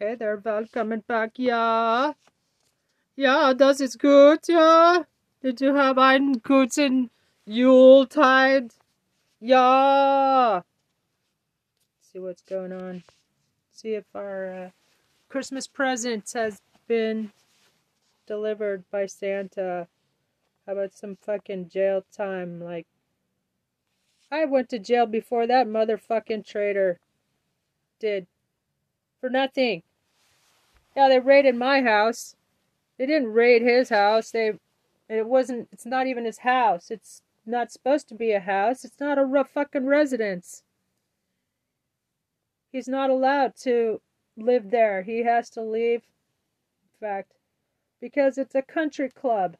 Hey there, welcome back, ja. Yeah, das ist gut, ja. Did you have einen guten Yuletide? Ja. See what's going on. See if our uh, Christmas present has been delivered by Santa. How about some fucking jail time? Like, I went to jail before that motherfucking traitor did. For nothing. Yeah, they raided my house. They didn't raid his house. They, it wasn't. It's not even his house. It's not supposed to be a house. It's not a fucking residence. He's not allowed to live there. He has to leave. In fact, because it's a country club.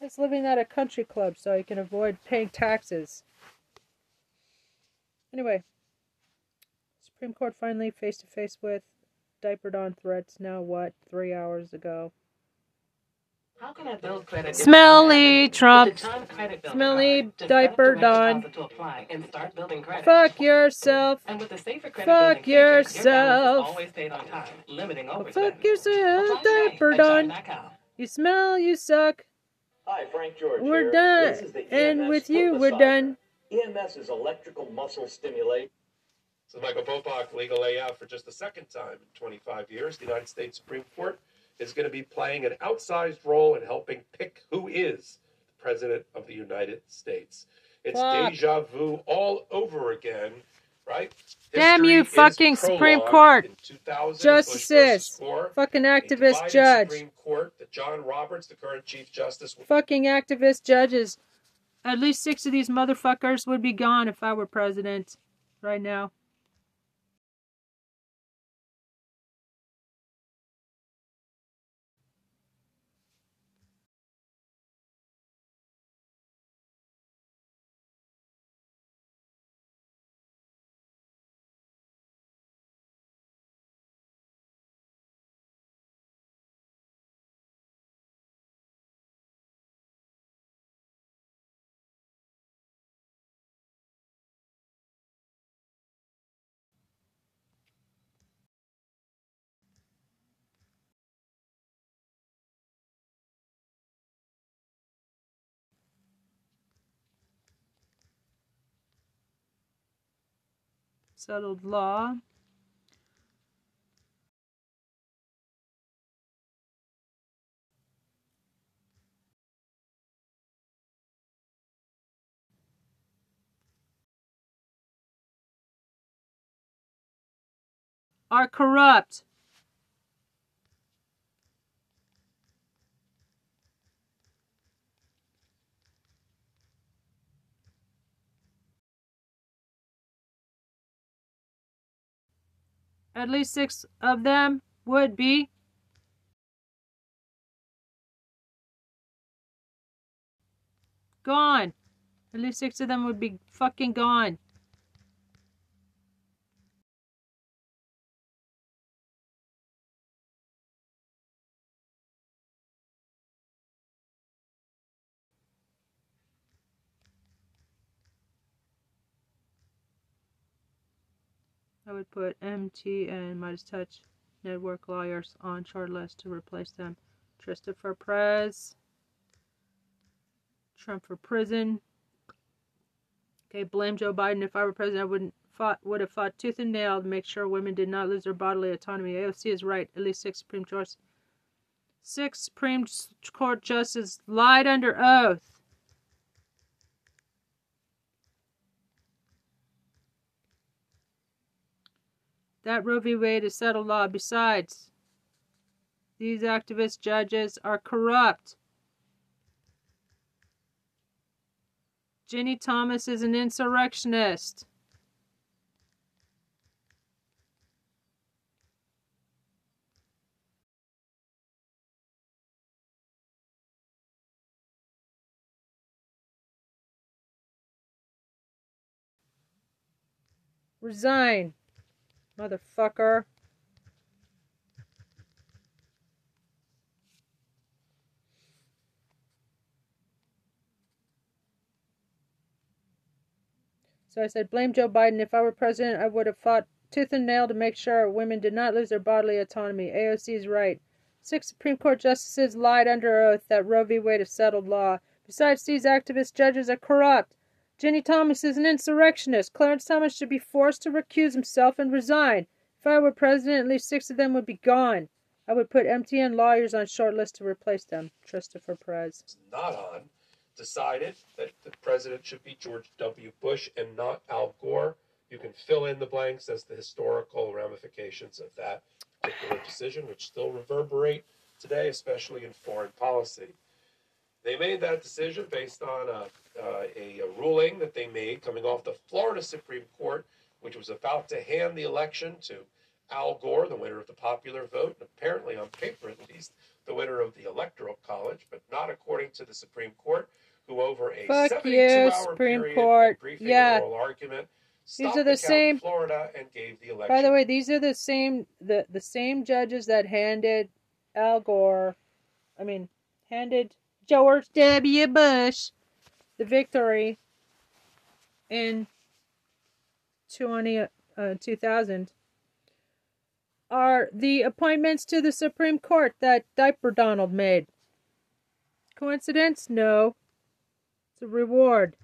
He's living at a country club so he can avoid paying taxes. Anyway, Supreme Court finally face to face with diapered on threats. Now what? Three hours ago. How can I build credit? Smelly Trump. Credit Smelly diaper set the direct Don. deposit to apply and start building credit. Fuck yourself. And with the safer credit Fuck building feature, your yourself. on time, limiting fuck yourself, diaper Don. You smell, you suck. Hi, Frank George. We're here. done. This is the And EMS with you, we're massager. done. EMS is electrical muscle stimulation. Is Michael Popok, legal layout for just the second time in 25 years. The United States Supreme Court is going to be playing an outsized role in helping pick who is the President of the United States. It's Fuck. deja vu all over again, right? Damn History you, fucking Supreme Court. in 2000, Justices. Fucking activist judge. Supreme Court that John Roberts, the current Chief Justice, Fucking activist judges. At least six of these motherfuckers would be gone if I were president right now. Settled law. Are corrupt. At least six of them would be. Gone. At least six of them would be fucking gone. I would put MT and Midas Touch network lawyers on short list to replace them. For Prez. Trump for prison. Okay, blame Joe Biden. If I were president, I wouldn't fought would have fought tooth and nail to make sure women did not lose their bodily autonomy. AOC is right. At least six Supreme Court six Supreme Court justices lied under oath. That Roe v. Wade is settled law. Besides, these activist judges are corrupt. Ginni Thomas is an insurrectionist. Resign, motherfucker. So I said, blame Joe Biden. If I were president, I would have fought tooth and nail to make sure women did not lose their bodily autonomy. AOC is right. Six Supreme Court justices lied under oath that Roe v. Wade is settled law. Besides, these activist judges are corrupt. Ginni Thomas is an insurrectionist. Clarence Thomas should be forced to recuse himself and resign. If I were president, at least six of them would be gone. I would put MTN lawyers on short list to replace them. Christopher Perez. not on, decided that the president should be George W. Bush and not Al Gore. You can fill in the blanks as the historical ramifications of that particular decision, which still reverberate today, especially in foreign policy. They made that decision based on a, uh, a, a ruling that they made coming off the Florida Supreme Court, which was about to hand the election to Al Gore, the winner of the popular vote, and apparently on paper at least, the winner of the Electoral College, but not according to the Supreme Court, who over a Fuck 72 you, hour Supreme period Court. briefing Yeah. oral argument, stopped are the in same- Florida and gave the election. By the way, these are the same the the same judges that handed Al Gore, I mean, handed George W. Bush the victory in 20, uh, 2000 are the appointments to the Supreme Court that Diaper Donald made. Coincidence? No. It's a reward.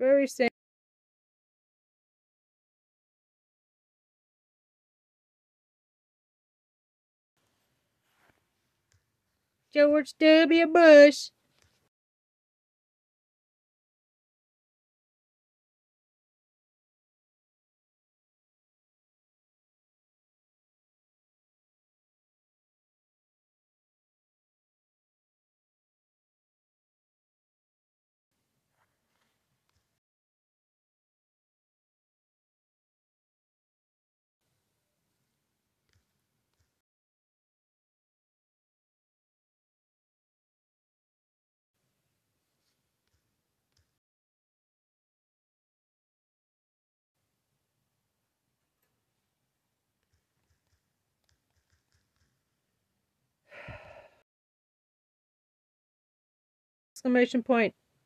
Very same. George W. Bush.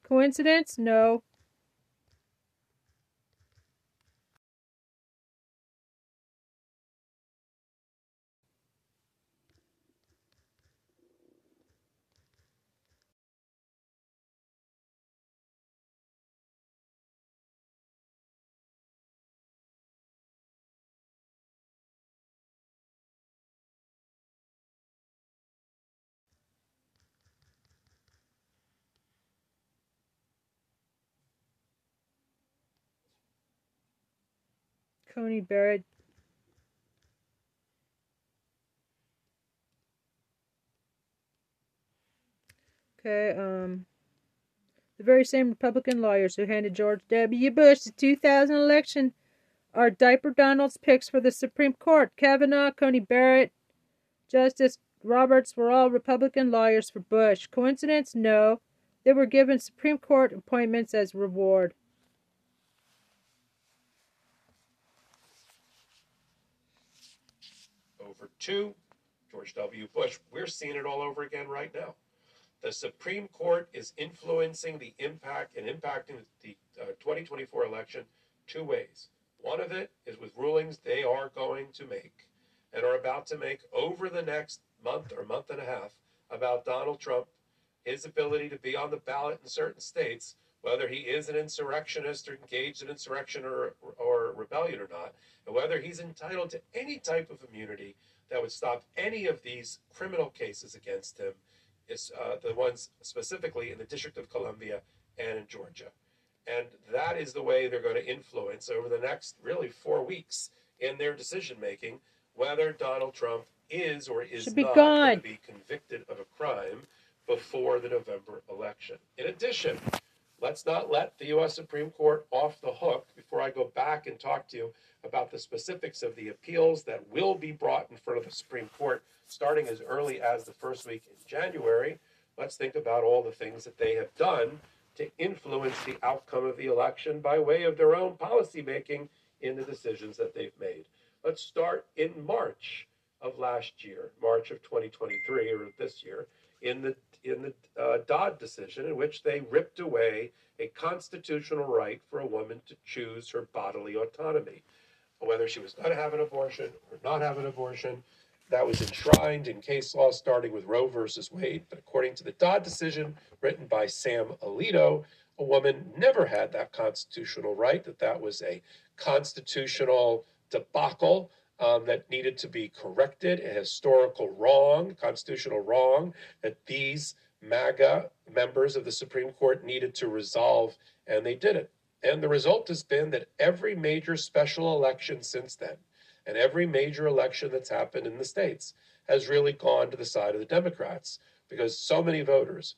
Coincidence? No. Coney Barrett. Okay, um, the very same Republican lawyers who handed George W. Bush the 2000 election are Diaper Donald's picks for the Supreme Court. Kavanaugh, Coney Barrett, Justice Roberts were all Republican lawyers for Bush. Coincidence? No. They were given Supreme Court appointments as reward. To George W. Bush. We're seeing it all over again right now. The Supreme Court is influencing the impact and impacting the uh, 2024 election two ways. One of it is with rulings they are going to make and are about to make over the next month or month and a half about Donald Trump, his ability to be on the ballot in certain states, whether he is an insurrectionist or engaged in insurrection or, or rebellion or not, and whether he's entitled to any type of immunity that would stop any of these criminal cases against him, is uh, the ones specifically in the District of Columbia and in Georgia. And that is the way they're going to influence over the next really four weeks in their decision making whether Donald Trump is or is not gone. going to be convicted of a crime before the November election. In addition, let's not let the U.S. Supreme Court off the hook before I go back and talk to you about the specifics of the appeals that will be brought in front of the Supreme Court starting as early as the first week in January. Let's think about all the things that they have done to influence the outcome of the election by way of their own policymaking in the decisions that they've made. Let's start in March. of last year, March of 2023 or this year, in the in the uh, Dobbs decision, in which they ripped away a constitutional right for a woman to choose her bodily autonomy, whether she was going to have an abortion or not have an abortion. That was enshrined in case law starting with Roe versus Wade. But according to the Dobbs decision written by Sam Alito, a woman never had that constitutional right, that that was a constitutional debacle um, that needed to be corrected, a historical wrong, constitutional wrong, that these MAGA members of the Supreme Court needed to resolve, and they did it. And the result has been that every major special election since then, and every major election that's happened in the states, has really gone to the side of the Democrats because so many voters,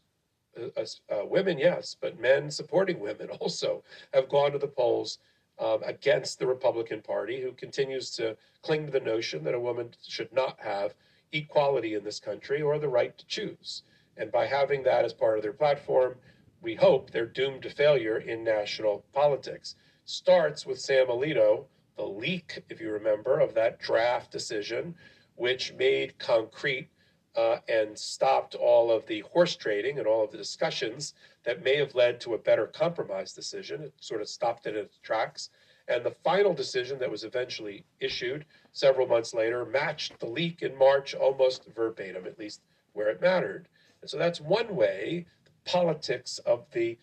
uh, uh, women, yes, but men supporting women also, have gone to the polls um, against the Republican Party, who continues to cling to the notion that a woman should not have equality in this country or the right to choose. And by having that as part of their platform, we hope they're doomed to failure in national politics. Starts with Sam Alito, the leak, if you remember, of that draft decision, which made concrete uh, and stopped all of the horse trading and all of the discussions that may have led to a better compromise decision. It sort of stopped it in its tracks. And the final decision that was eventually issued several months later matched the leak in March almost verbatim, at least where it mattered. And so that's one way the politics of the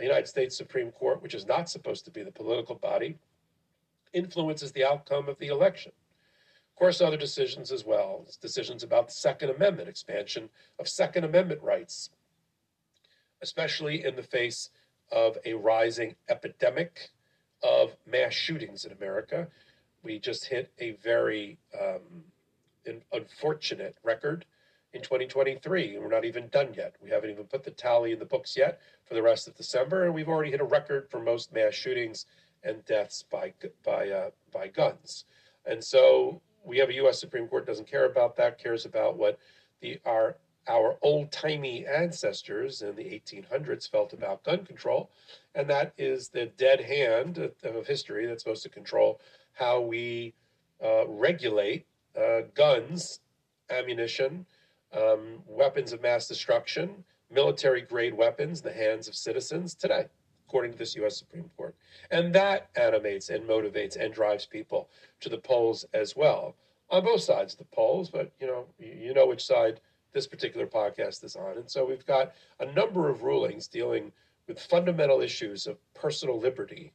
United States Supreme Court, which is not supposed to be the political body, influences the outcome of the election. Course, other decisions as well, decisions about the Second Amendment, expansion of Second Amendment rights, especially in the face of a rising epidemic of mass shootings in America. We just hit a very um, unfortunate record in 2023, and we're not even done yet. We haven't even put the tally in the books yet for the rest of December, and we've already hit a record for most mass shootings and deaths by by uh, by guns. And so we have a U.S. Supreme Court doesn't care about that, cares about what the our our old timey ancestors in the 1800s felt about gun control, and that is the dead hand of history that's supposed to control how we uh, regulate uh, guns, ammunition, um, weapons of mass destruction, military grade weapons the hands of citizens today, according to this U.S. Supreme Court. And that animates and motivates and drives people to the polls as well, on both sides of the polls, but you know, you know which side this particular podcast is on. And so we've got a number of rulings dealing with fundamental issues of personal liberty,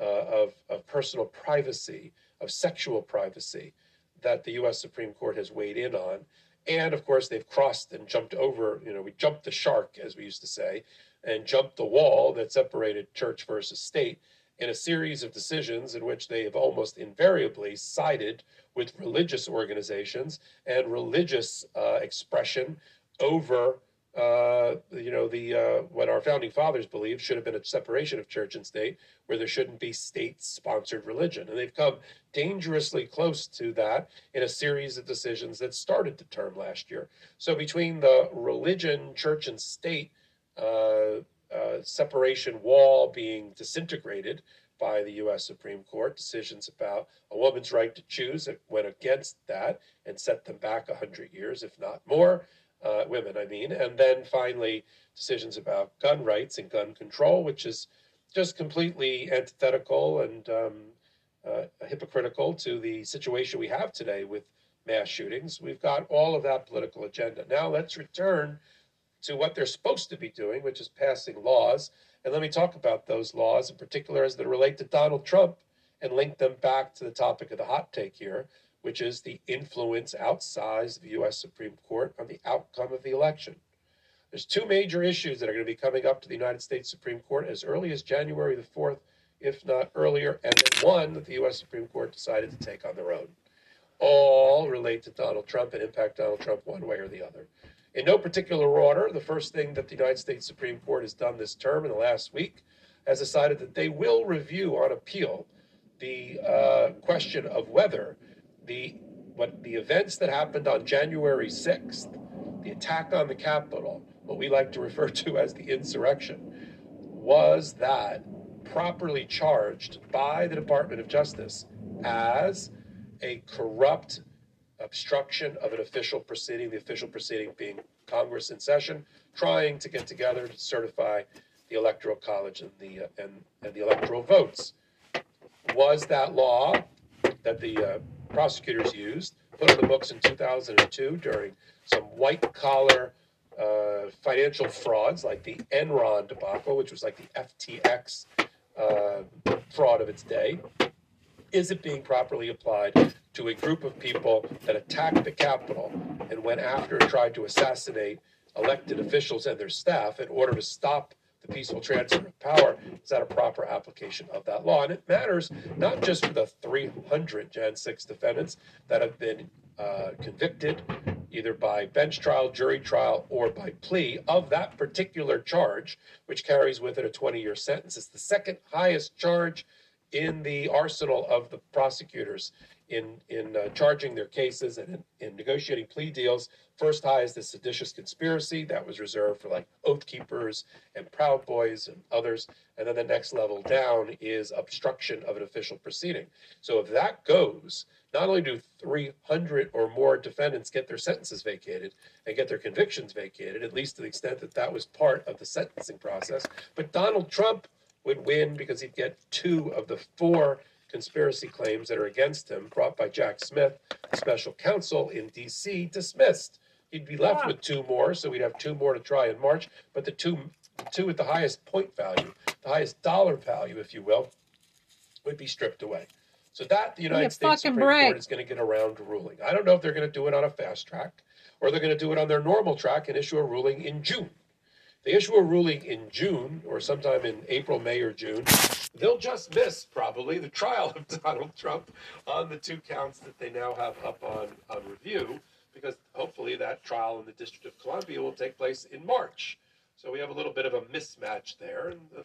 uh, of, of personal privacy, of sexual privacy that the U.S. Supreme Court has weighed in on. And of course, they've crossed and jumped over, you know, we jumped the shark, as we used to say, and jumped the wall that separated church versus state in a series of decisions in which they have almost invariably sided with religious organizations and religious uh, expression over uh, you know the uh, what our founding fathers believed should have been a separation of church and state where there shouldn't be state sponsored religion. And they've come dangerously close to that in a series of decisions that started the term last year. So between the religion church and state separation wall being disintegrated by the U.S. Supreme Court. Decisions about a woman's right to choose that went against that and set them back 100 years, if not more. Uh, women, I mean. And then finally, decisions about gun rights and gun control, which is just completely antithetical and um, uh, hypocritical to the situation we have today with mass shootings. We've got all of that political agenda. Now let's return to what they're supposed to be doing, which is passing laws and let me talk about those laws in particular as they relate to Donald Trump and link them back to the topic of the hot take here, which is the influence outsized of the U.S. Supreme Court on the outcome of the election. There's two major issues that are going to be coming up to the United States Supreme Court as early as January the 4th, if not earlier, and then one that the U.S. Supreme Court decided to take on their own. All relate to Donald Trump and impact Donald Trump one way or the other. In no particular order, the first thing that the United States Supreme Court has done this term in the last week has decided that they will review on appeal the uh, question of whether the what the events that happened on January 6th, the attack on the Capitol, what we like to refer to as the insurrection, was that properly charged by the Department of Justice as a corrupt obstruction of an official proceeding, the official proceeding being Congress in session, trying to get together to certify the electoral college and the uh, and, and the electoral votes. Was that law that the uh, prosecutors used put on the books in 2002 during some white collar uh, financial frauds like the Enron debacle, which was like the FTX uh, fraud of its day? Is it being properly applied to a group of people that attacked the Capitol and went after and tried to assassinate elected officials and their staff in order to stop the peaceful transfer of power? Is that a proper application of that law? And it matters not just for the 300 Jan 6 defendants that have been uh, convicted either by bench trial, jury trial, or by plea of that particular charge, which carries with it a 20 year sentence. It's the second highest charge in the arsenal of the prosecutors in, in uh, charging their cases and in, in negotiating plea deals. First high is the seditious conspiracy that was reserved for like Oath Keepers and Proud Boys and others. And then the next level down is obstruction of an official proceeding. So if that goes, not only do 300 or more defendants get their sentences vacated and get their convictions vacated, at least to the extent that that was part of the sentencing process, but Donald Trump would win because he'd get two of the four conspiracy claims that are against him brought by Jack Smith, special counsel in D.C., dismissed. He'd be left Wow. with two more, so we'd have two more to try in March. But the two, the two with the highest point value, the highest dollar value, if you will, would be stripped away. So that the United States Supreme break. Court is going to get around to ruling. I don't know if they're going to do it on a fast track or they're going to do it on their normal track and issue a ruling in June. They issue a ruling in June or sometime in April, May, or June. They'll just miss probably the trial of Donald Trump on the two counts that they now have up on, on review because hopefully that trial in the District of Columbia will take place in March. So we have a little bit of a mismatch there. And the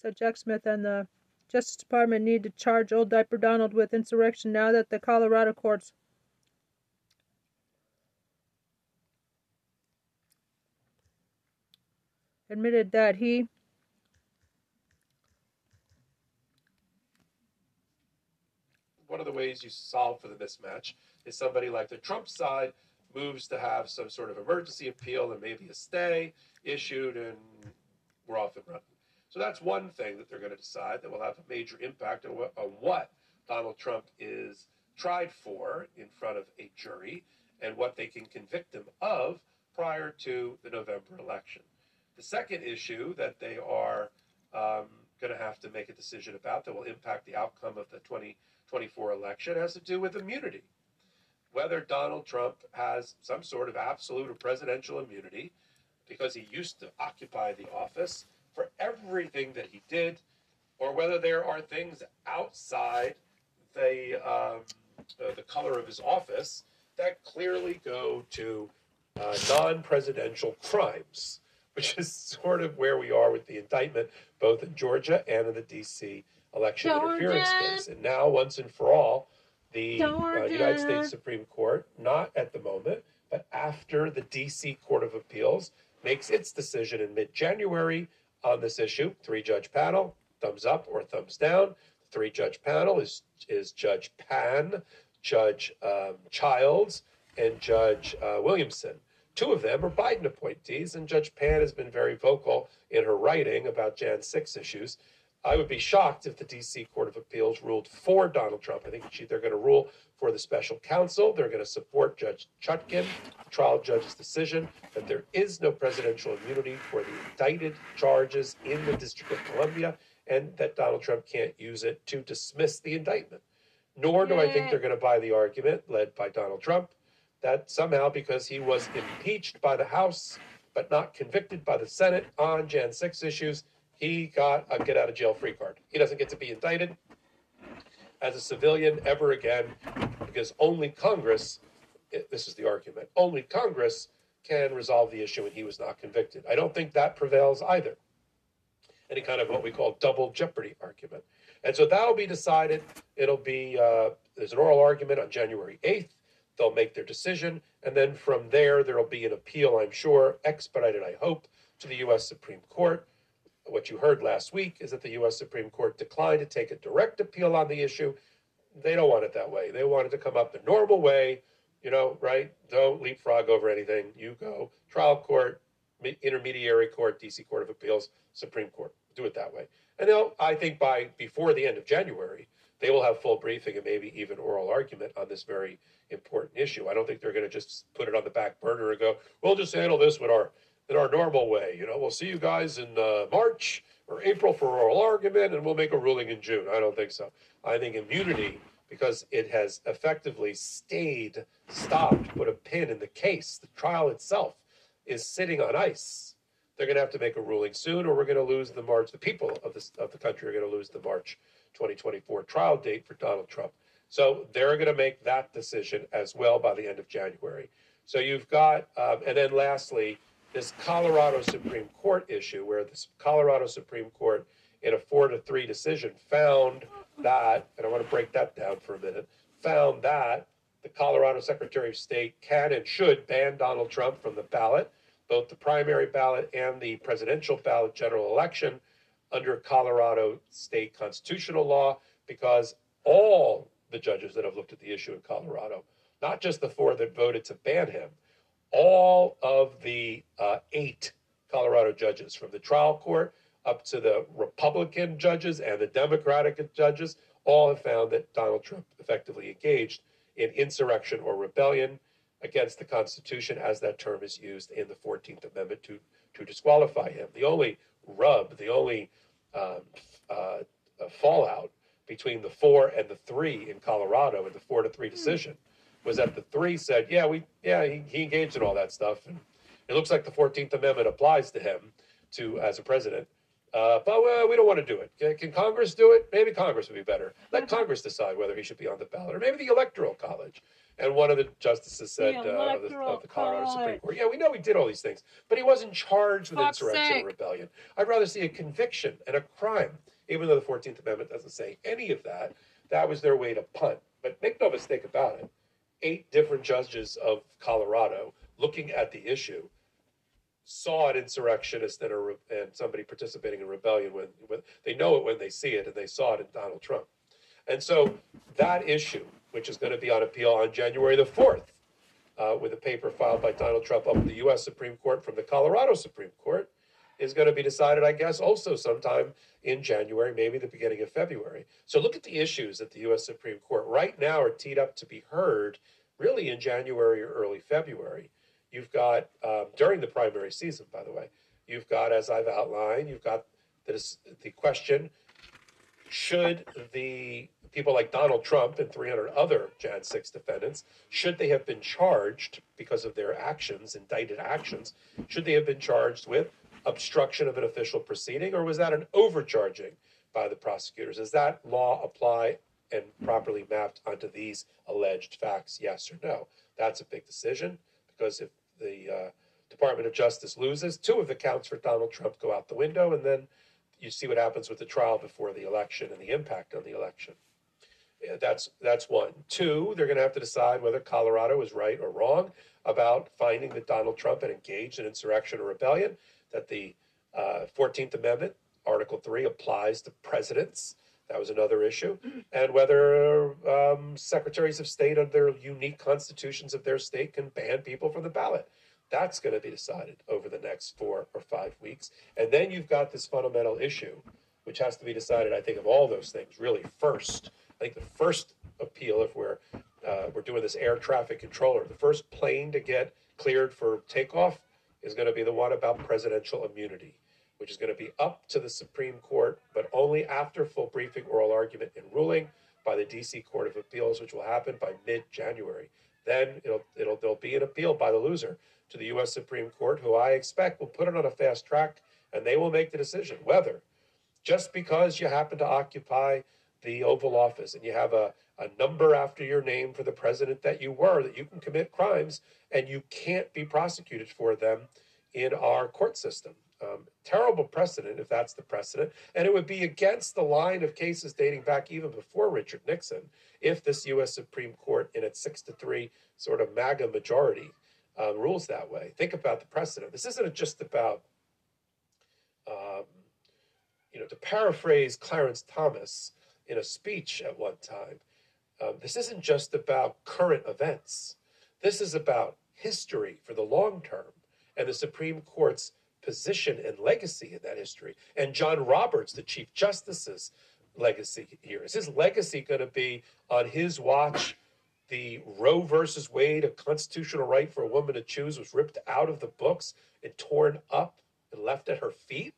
So Jack Smith and the Justice Department need to charge old diaper Donald with insurrection now that the Colorado courts admitted that he one of the ways you solve for the mismatch is somebody like the Trump side moves to have some sort of emergency appeal and maybe a stay issued, and we're off and running. So that's one thing that they're going to decide that will have a major impact on what, on what Donald Trump is tried for in front of a jury and what they can convict him of prior to the November election. The second issue that they are um, going to have to make a decision about that will impact the outcome of the 2024 election has to do with immunity. Whether Donald Trump has some sort of absolute or presidential immunity because he used to occupy the office for everything that he did, or whether there are things outside the um, uh, the color of his office that clearly go to uh, non-presidential crimes, which is sort of where we are with the indictment, both in Georgia and in the D.C. election interference Georgia. case. And now, once and for all, the uh, United States Supreme Court, not at the moment, but after the D.C. Court of Appeals makes its decision in mid-January on this issue, three-judge panel, thumbs up or thumbs down. Three-judge panel is is Judge Pan, Judge um, Childs, and Judge uh, Williamson. Two of them are Biden appointees, and Judge Pan has been very vocal in her writing about Jan 6 issues. I would be shocked if the D.C. Court of Appeals ruled for Donald Trump. I think they're going to rule for the special counsel. They're going to support Judge Chutkan, the trial judge's decision that there is no presidential immunity for the indicted charges in the District of Columbia, and that Donald Trump can't use it to dismiss the indictment. Nor do I think they're going to buy the argument led by Donald Trump that somehow because he was impeached by the House but not convicted by the Senate on Jan 6 issues, he got a get out of jail free card. He doesn't get to be indicted as a civilian ever again because only Congress, this is the argument, only Congress can resolve the issue and he was not convicted. I don't think that prevails either. Any kind of what we call double jeopardy argument. And so that'll be decided. It'll be, uh, there's an oral argument on January 8th. They'll make their decision. And then from there, there'll be an appeal, I'm sure, expedited, I hope, to the U.S. Supreme Court. What you heard last week is that the U.S. Supreme Court declined to take a direct appeal on the issue. They don't want it that way. They want it to come up the normal way, you know, right? Don't leapfrog over anything. You go trial court, intermediary court, DC Court of Appeals, Supreme Court. Do it that way. And they'll, I think by before the end of January, they will have full briefing and maybe even oral argument on this very important issue. I don't think they're going to just put it on the back burner and go, we'll just handle this with our in our normal way. You know, we'll see you guys in uh, March or April for oral argument, and we'll make a ruling in June. I don't think so. I think immunity, because it has effectively stayed, stopped, put a pin in the case. The trial itself is sitting on ice. They're going to have to make a ruling soon, or we're going to lose the March. The people of this of the country are going to lose the March 2024 trial date for Donald Trump. So they're going to make that decision as well by the end of January. So you've got, um, and then lastly, this Colorado Supreme Court issue, where the Colorado Supreme Court, in a four to three decision, found that, and I want to break that down for a minute, found that the Colorado Secretary of State can and should ban Donald Trump from the ballot, both the primary ballot and the presidential ballot general election, under Colorado state constitutional law, because all the judges that have looked at the issue in Colorado, not just the four that voted to ban him, all of the uh, eight Colorado judges, from the trial court up to the Republican judges and the Democratic judges, all have found that Donald Trump effectively engaged in insurrection or rebellion against the Constitution, as that term is used in the 14th Amendment to, to disqualify him. The only rub, the only um, uh, uh, fallout between the four and the three in Colorado in the four to three decision was that the three said, yeah, we, yeah, he, he engaged in all that stuff, and it looks like the Fourteenth Amendment applies to him, to as a president. Uh, but uh, we don't want to do it. Can, can Congress do it? Maybe Congress would be better. Let Congress decide whether he should be on the ballot, or maybe the Electoral College. And one of the justices said uh, of, the, of the Colorado Supreme Court, "Yeah, we know he did all these things, but he wasn't charged with Fuck's insurrection sake. or rebellion. I'd rather see a conviction and a crime, even though the Fourteenth Amendment doesn't say any of that. That was their way to punt. But make no mistake about it eight different judges of Colorado looking at the issue saw an insurrectionist and, a, and somebody participating in rebellion when, when they know it when they see it and they saw it in Donald Trump. And so that issue, which is going to be on appeal on January the 4th, uh, with a paper filed by Donald Trump up the U.S. Supreme Court from the Colorado Supreme Court, is going to be decided, I guess, also sometime in January, maybe the beginning of February. So look at the issues that the U.S. Supreme Court right now are teed up to be heard really in January or early February. You've got, um, during the primary season, by the way, you've got, as I've outlined, you've got this, the question should the people like Donald Trump and 300 other Jan 6 defendants, should they have been charged because of their actions, indicted actions, should they have been charged with obstruction of an official proceeding, or was that an overcharging by the prosecutors? Does that law apply and properly mapped onto these alleged facts, yes or no? That's a big decision because if the uh, Department of Justice loses, two of the counts for Donald Trump go out the window, and then you see what happens with the trial before the election and the impact on the election. Yeah, that's that's one. Two, they're going to have to decide whether Colorado is right or wrong about finding that Donald Trump had engaged in insurrection or rebellion. That the uh, Fourteenth Amendment, Article Three, applies to presidents. That was another issue, and whether um, secretaries of state, under their unique constitutions of their state, can ban people from the ballot. That's going to be decided over the next four or five weeks, and then you've got this fundamental issue, which has to be decided. I think of all those things really first. I think the first appeal, if we're uh, we're doing this air traffic controller, the first plane to get cleared for takeoff is going to be the one about presidential immunity, which is going to be up to the Supreme Court, but only after full briefing, oral argument, and ruling by the D.C. Court of Appeals, which will happen by mid-January. Then it'll it'll there'll be an appeal by the loser to the U.S. Supreme Court, who I expect will put it on a fast track, and they will make the decision whether just because you happen to occupy the Oval Office and you have a, a number after your name for the president that you were, that you can commit crimes and you can't be prosecuted for them in our court system. Um, terrible precedent if that's the precedent. And it would be against the line of cases dating back even before Richard Nixon if this U.S. Supreme Court, in its six to three sort of MAGA majority, um, rules that way. Think about the precedent. This isn't just about, um, you know, to paraphrase Clarence Thomas in a speech at one time, um, this isn't just about current events. This is about history for the long term and the Supreme Court's position and legacy in that history. And John Roberts, the Chief Justice's legacy here. Is his legacy going to be on his watch? The Roe versus Wade, a constitutional right for a woman to choose, was ripped out of the books and torn up and left at her feet.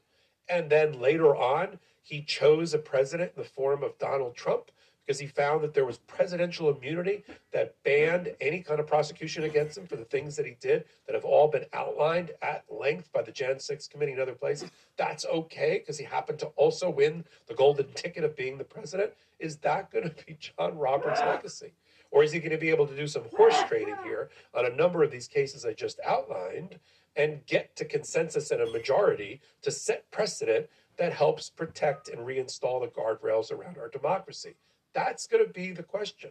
And then later on, he chose a president in the form of Donald Trump because he found that there was presidential immunity that banned any kind of prosecution against him for the things that he did that have all been outlined at length by the Jan 6 committee and other places. That's okay because he happened to also win the golden ticket of being the president. Is that going to be John Roberts' legacy? Or is he going to be able to do some horse trading here on a number of these cases I just outlined and get to consensus and a majority to set precedent that helps protect and reinstall the guardrails around our democracy? That's going to be the question.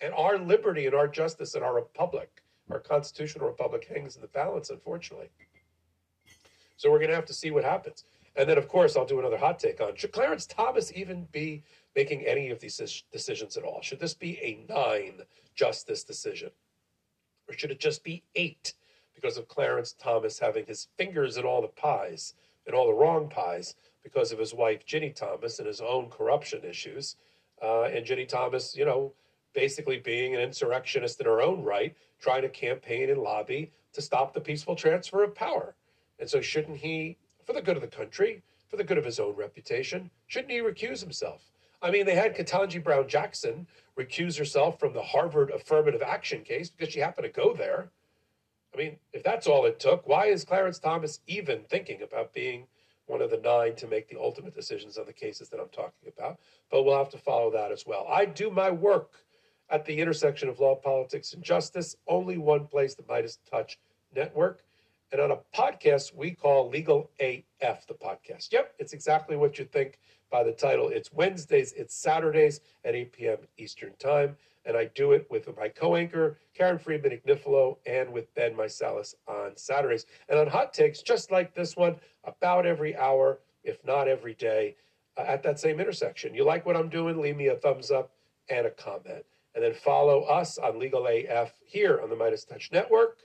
And our liberty and our justice and our republic, our constitutional republic, hangs in the balance, unfortunately. So we're going to have to see what happens. And then, of course, I'll do another hot take on should Clarence Thomas even be making any of these decisions at all? Should this be a nine justice decision? Or should it just be eight because of Clarence Thomas having his fingers in all the pies and all the wrong pies because of his wife, Ginni Thomas, and his own corruption issues? Uh, and Ginni Thomas, you know, basically being an insurrectionist in her own right, trying to campaign and lobby to stop the peaceful transfer of power. And so, shouldn't he, for the good of the country, for the good of his own reputation, shouldn't he recuse himself? I mean, they had Ketanji Brown Jackson recuse herself from the Harvard affirmative action case because she happened to go there. I mean, if that's all it took, why is Clarence Thomas even thinking about being one of the nine to make the ultimate decisions on the cases that I'm talking about? But we'll have to follow that as well. I do my work at the intersection of law, politics, and justice. Only one place, the Midas Touch Network. And on a podcast we call Legal AF, the podcast. Yep, it's exactly what you think by the title. It's Wednesdays, it's Saturdays at 8 p.m. Eastern Time. And I do it with my co anchor, Karen Friedman Agnifilo, and with Ben Meiselas on Saturdays. And on Hot Takes, just like this one, about every hour, if not every day, uh, at that same intersection. You like what I'm doing? Leave me a thumbs up and a comment. And then follow us on Legal AF here on the Midas Touch Network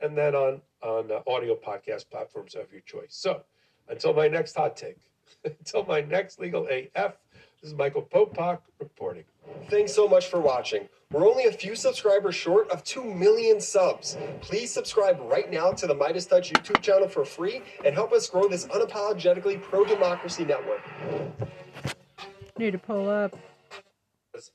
and then on, on uh, audio podcast platforms of your choice. So until my next hot take, until my next Legal AF, this is Michael Popok reporting. Thanks so much for watching. We're only a few subscribers short of 2 million subs. Please subscribe right now to the Midas Touch YouTube channel for free and help us grow this unapologetically pro democracy network. Need to pull up.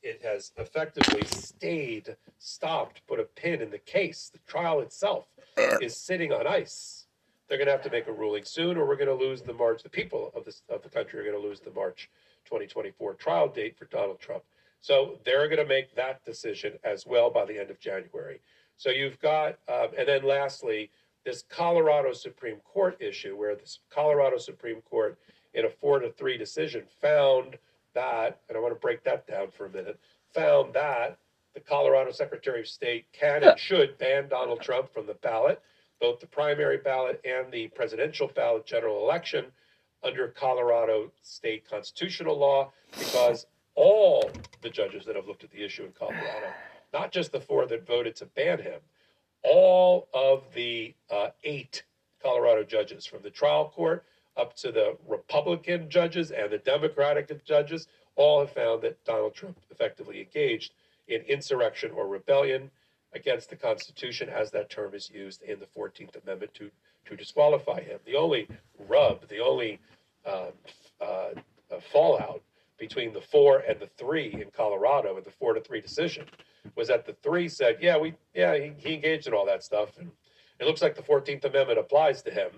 It has effectively stayed, stopped, put a pin in the case. The trial itself is sitting on ice. They're going to have to make a ruling soon, or we're going to lose the March. The people of this of the country are going to lose the March 2024 trial date for Donald Trump. So they're going to make that decision as well by the end of January. So you've got, um, and then lastly, this Colorado Supreme Court issue, where the Colorado Supreme Court, in a four to three decision, found that, and I want to break that down for a minute, found that the Colorado Secretary of State can and should ban Donald Trump from the ballot, both the primary ballot and the presidential ballot general election, under Colorado state constitutional law, because all the judges that have looked at the issue in Colorado, not just the four that voted to ban him, all of the uh, eight Colorado judges, from the trial court up to the Republican judges and the Democratic judges, all have found that Donald Trump effectively engaged in insurrection or rebellion against the Constitution, as that term is used in the 14th Amendment to, to disqualify him. The only rub, the only uh, uh, fallout between the four and the three in Colorado in the four to three decision was that the three said, yeah, we, yeah, he, he engaged in all that stuff. And it looks like the 14th Amendment applies to him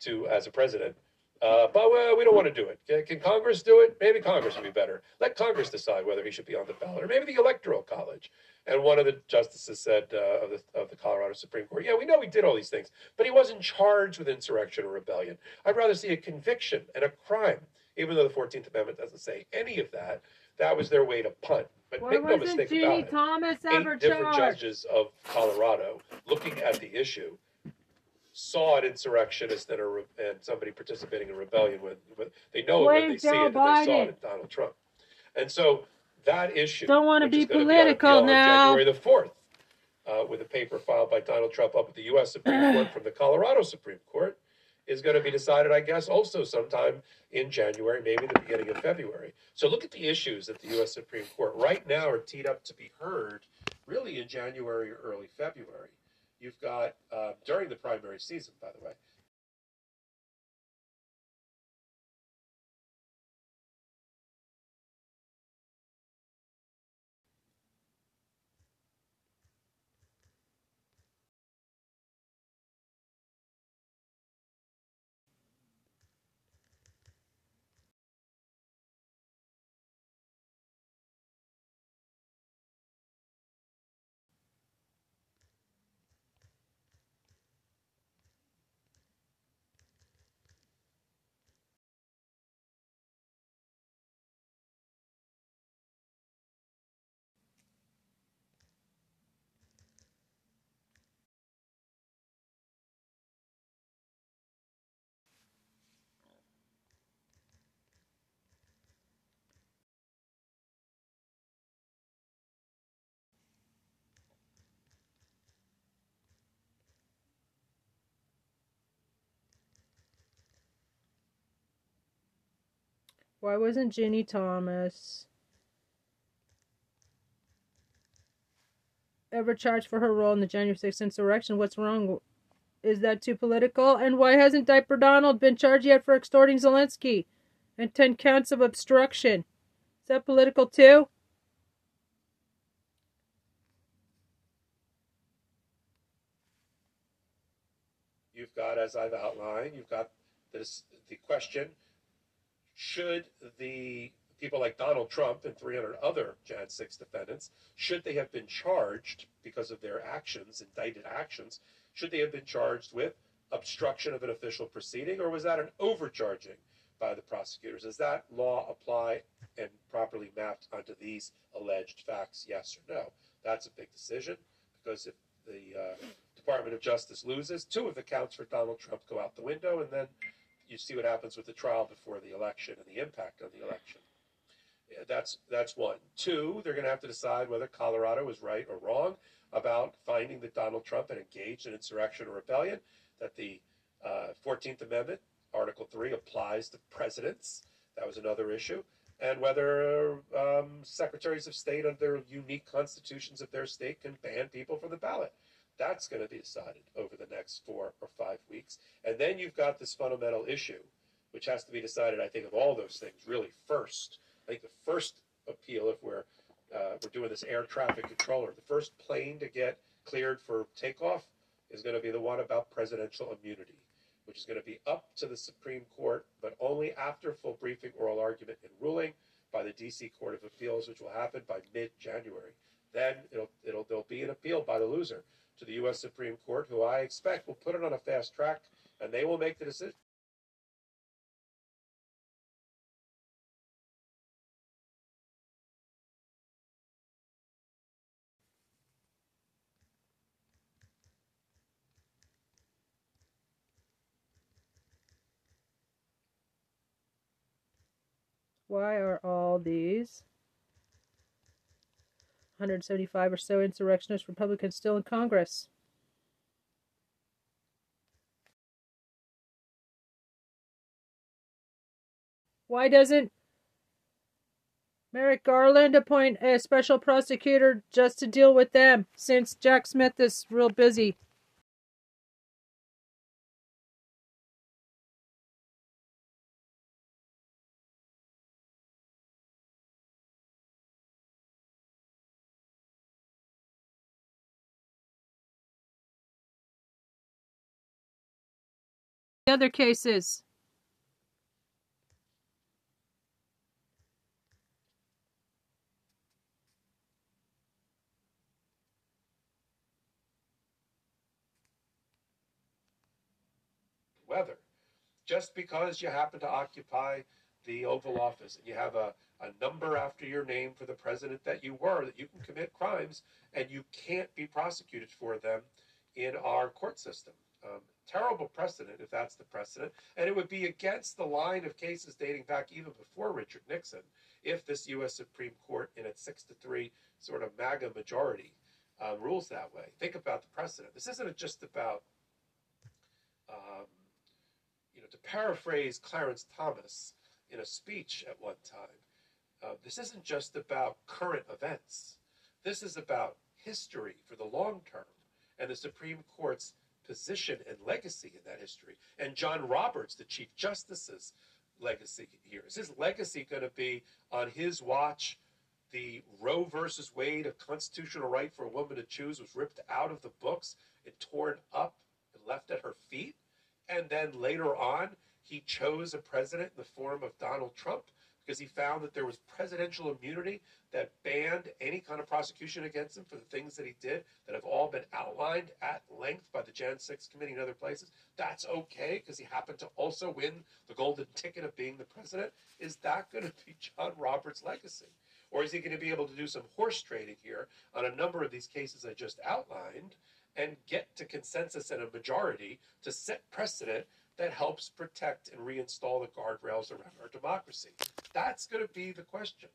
to as a president. Uh, but uh, we don't want to do it. Can Congress do it? Maybe Congress would be better. Let Congress decide whether he should be on the ballot, or maybe the Electoral College. And one of the justices said uh, of, the, of the Colorado Supreme Court, "Yeah, we know he did all these things, but he wasn't charged with insurrection or rebellion. I'd rather see a conviction and a crime, even though the Fourteenth Amendment doesn't say any of that. That was their way to punt. But Why make no mistake Ginni about it." Thomas ever eight different charged? judges of Colorado looking at the issue saw an insurrectionist and, a and somebody participating in rebellion with, with they know it when they see Joe it that they saw it in Donald Trump. And so that issue Don't wanna be political on now. January the fourth, uh, with a paper filed by Donald Trump up at the U.S. Supreme Court from the Colorado Supreme Court, is going to be decided, I guess, also sometime in January, maybe the beginning of February. So look at the issues that the U.S. Supreme Court right now are teed up to be heard, really in January or early February. You've got uh, during the primary season, by the way. Why wasn't Ginni Thomas ever charged for her role in the January 6th insurrection? What's wrong? Is that too political? And why hasn't Diaper Donald been charged yet for extorting Zelensky and 10 counts of obstruction? Is that political too? You've got, as I've outlined, you've got this the question: Should the people like Donald Trump and 300 other Jan 6 defendants should they have been charged because of their actions, indicted actions? Should they have been charged with obstruction of an official proceeding, or was that an overcharging by the prosecutors? Does that law apply and properly mapped onto these alleged facts? Yes or no? That's a big decision because if the uh, Department of Justice loses, two of the counts for Donald Trump go out the window, and then you see what happens with the trial before the election and the impact of the election. Yeah, that's that's one. Two, they're going to have to decide whether Colorado is right or wrong about finding that Donald Trump had engaged in insurrection or rebellion. That the uh, Fourteenth Amendment, Article Three, applies to presidents. That was another issue, and whether um, secretaries of state, under unique constitutions of their state, can ban people from the ballot. That's going to be decided over the next four or five weeks. And then you've got this fundamental issue, which has to be decided, I think, of all those things, really first. I think the first appeal, if we're uh, we're doing this air traffic controller, the first plane to get cleared for takeoff is going to be the one about presidential immunity, which is going to be up to the Supreme Court, but only after full briefing, oral argument, and ruling by the D.C. Court of Appeals, which will happen by mid-January. Then it'll it'll there'll be an appeal by the loser to the U.S. Supreme Court, who I expect will put it on a fast track, and they will make the decision. Why are all these 175 or so insurrectionist Republicans still in Congress? Why doesn't Merrick Garland appoint a special prosecutor just to deal with them since Jack Smith is real busy? other cases weather. Just because you happen to occupy the Oval Office and you have a, a number after your name for the president that you were, that you can commit crimes and you can't be prosecuted for them in our court system. Um, terrible precedent if that's the precedent. And it would be against the line of cases dating back even before Richard Nixon if this U.S. Supreme Court, in its six to three sort of MAGA majority, uh, rules that way. Think about the precedent. This isn't just about, um, you know, to paraphrase Clarence Thomas in a speech at one time, uh, this isn't just about current events. This is about history for the long term and the Supreme Court's position and legacy in that history. And John Roberts, the Chief Justice's legacy here. Is his legacy going to be on his watch? The Roe versus Wade, a constitutional right for a woman to choose, was ripped out of the books and torn up and left at her feet. And then later on, he chose a president in the form of Donald Trump because he found that there was presidential immunity that banned any kind of prosecution against him for the things that he did that have all been outlined at length by the Jan 6 committee and other places. That's okay because he happened to also win the golden ticket of being the president. Is that going to be John Roberts' legacy? Or is he going to be able to do some horse trading here on a number of these cases I just outlined and get to consensus and a majority to set precedent that helps protect and reinstall the guardrails around our democracy? That's going to be the question.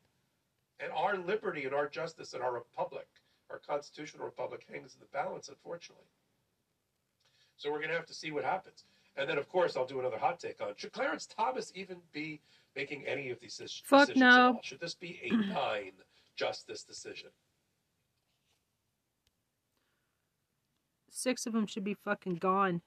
And our liberty and our justice and our republic, our constitutional republic, hangs in the balance, unfortunately. So we're going to have to see what happens. And then, of course, I'll do another hot take on should Clarence Thomas even be making any of these decisions? Fuck at no. all? Should this be a nine justice decision? Six of them should be fucking gone.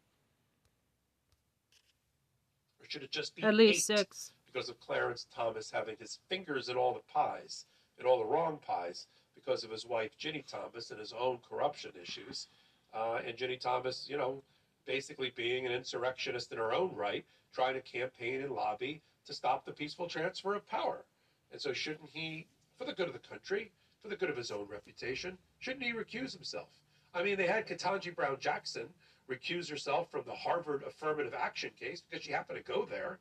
Or should it just be At least eight six. because of Clarence Thomas having his fingers in all the pies, in all the wrong pies, because of his wife Ginni Thomas and his own corruption issues, uh, and Ginni Thomas, you know, basically being an insurrectionist in her own right, trying to campaign and lobby to stop the peaceful transfer of power. And so, shouldn't he, for the good of the country, for the good of his own reputation, shouldn't he recuse himself? I mean, they had Ketanji Brown Jackson recuse herself from the Harvard affirmative action case because she happened to go there.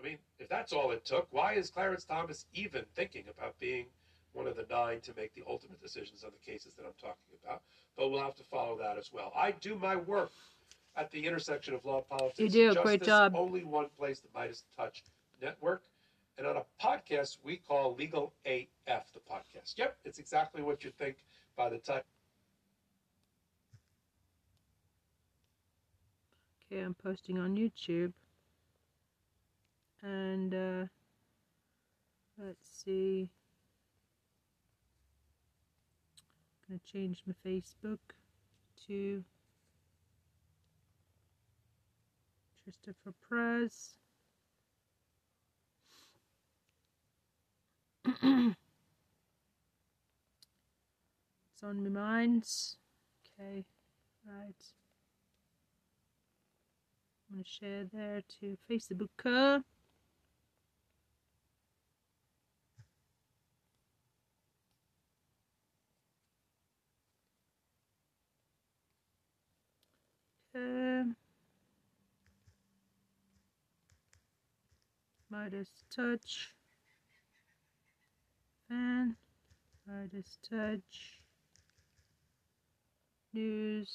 I mean, if that's all it took, why is Clarence Thomas even thinking about being one of the nine to make the ultimate decisions on the cases that I'm talking about? But we'll have to follow that as well. I do my work at the intersection of law and politics. You do, Justice, great job. Only one place, the Midas Touch Network. And on a podcast we call Legal AF, the podcast. Yep, it's exactly what you think by the time. Okay, I'm posting on YouTube. And uh let's see. I'm gonna change my Facebook to Christopher Prez. it's on my mind. Okay, right. I'm gonna share there to Facebook. Uh? Okay. Midas touch. Fan. Midas touch. News.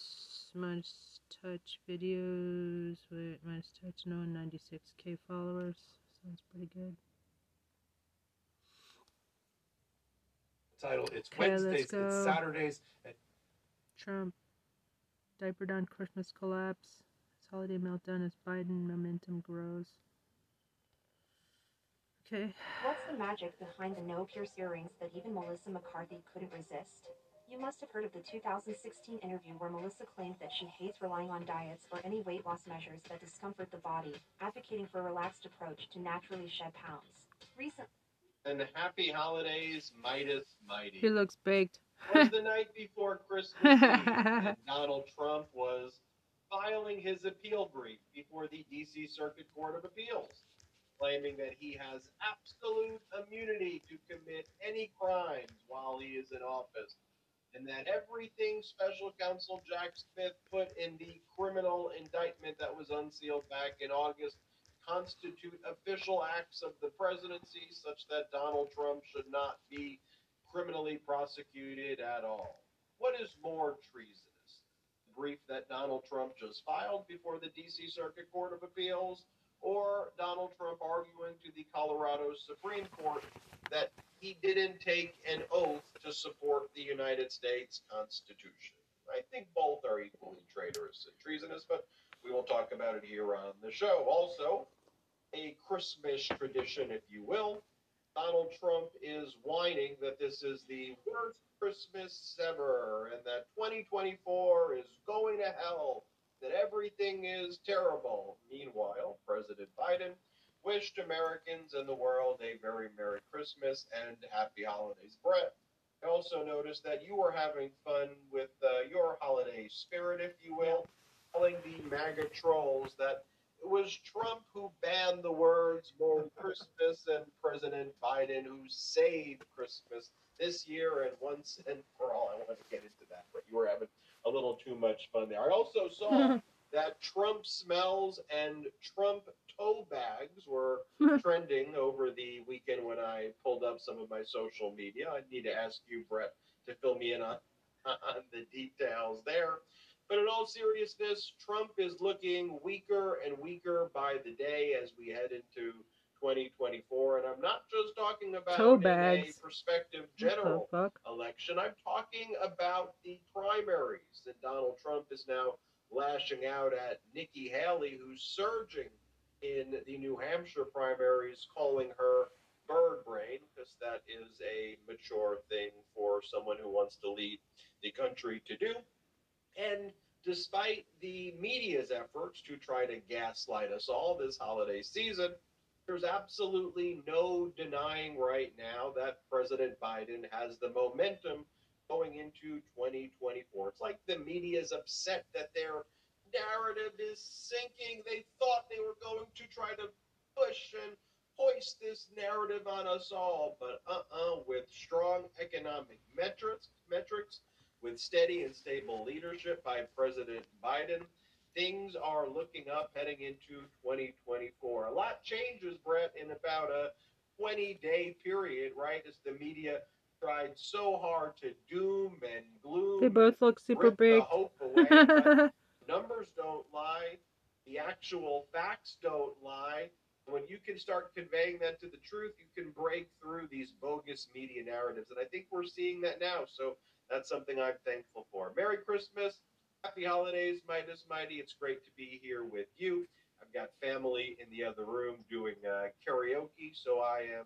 Midas touch videos. Wait, minus touch. No, 96k followers. Sounds pretty good. title. It's Okay, let's Wednesdays and go. Saturdays at Trump. Diaper down Christmas collapse. His holiday meltdown as Biden momentum grows. Okay. What's the magic behind the no pierce earrings that even Melissa McCarthy couldn't resist? You must have heard of the 2016 interview where Melissa claimed that she hates relying on diets or any weight loss measures that discomfort the body, advocating for a relaxed approach to naturally shed pounds. Recent And happy holidays, Meidas Mighty. He looks baked. was the night before Christmas Eve, Donald Trump was filing his appeal brief before the DC Circuit Court of Appeals, claiming that he has absolute immunity to commit any crimes while he is in office. And that everything special counsel Jack Smith put in the criminal indictment that was unsealed back in August constitute official acts of the presidency such that Donald Trump should not be criminally prosecuted at all. What is more treasonous? The brief that Donald Trump just filed before the DC Circuit Court of Appeals or Donald Trump arguing to the Colorado Supreme Court that he didn't take an oath to support the United States Constitution. I think both are equally traitorous and treasonous, but we will talk about it here on the show. Also, a Christmas tradition, if you will. Donald Trump is whining that this is the worst Christmas ever and that 2024 is going to hell, that everything is terrible. Meanwhile, President Biden wished Americans and the world a very Merry Christmas and Happy Holidays. Brett, I also noticed that you were having fun with uh, your holiday spirit, if you will, telling the MAGA trolls that it was Trump who banned the words Merry Christmas and President Biden who saved Christmas this year and once and for all. I want to get into that, but you were having a little too much fun there. I also saw that Trump smells and Trump toe bags were trending over the weekend when I pulled up some of my social media. I need to ask you, Brett, to fill me in on, on the details there. But in all seriousness, Trump is looking weaker and weaker by the day as we head into 2024. And I'm not just talking about Toe a prospective general election. I'm talking about the primaries. And Donald Trump is now lashing out at Nikki Haley, who's surging in the New Hampshire primaries, calling her bird brain, because that is a mature thing for someone who wants to lead the country to do. And despite the media's efforts to try to gaslight us all this holiday season, there's absolutely no denying right now that President Biden has the momentum going into 2024. It's like the media is upset that their narrative is sinking. They thought they were going to try to push and hoist this narrative on us all, but uh-uh, with strong economic metrics, metrics, with steady and stable leadership by President Biden, things are looking up heading into 2024. A lot changes, Brett, in about a 20 day period, right? As the media tried so hard to doom and gloom. They both look super big. The hope away, numbers don't lie. The actual facts don't lie. When you can start conveying that to the truth, you can break through these bogus media narratives. And I think we're seeing that now. So that's something I'm thankful for. Merry Christmas. Happy holidays, Meidas Mighty. It's great to be here with you. I've got family in the other room doing uh, karaoke, so I am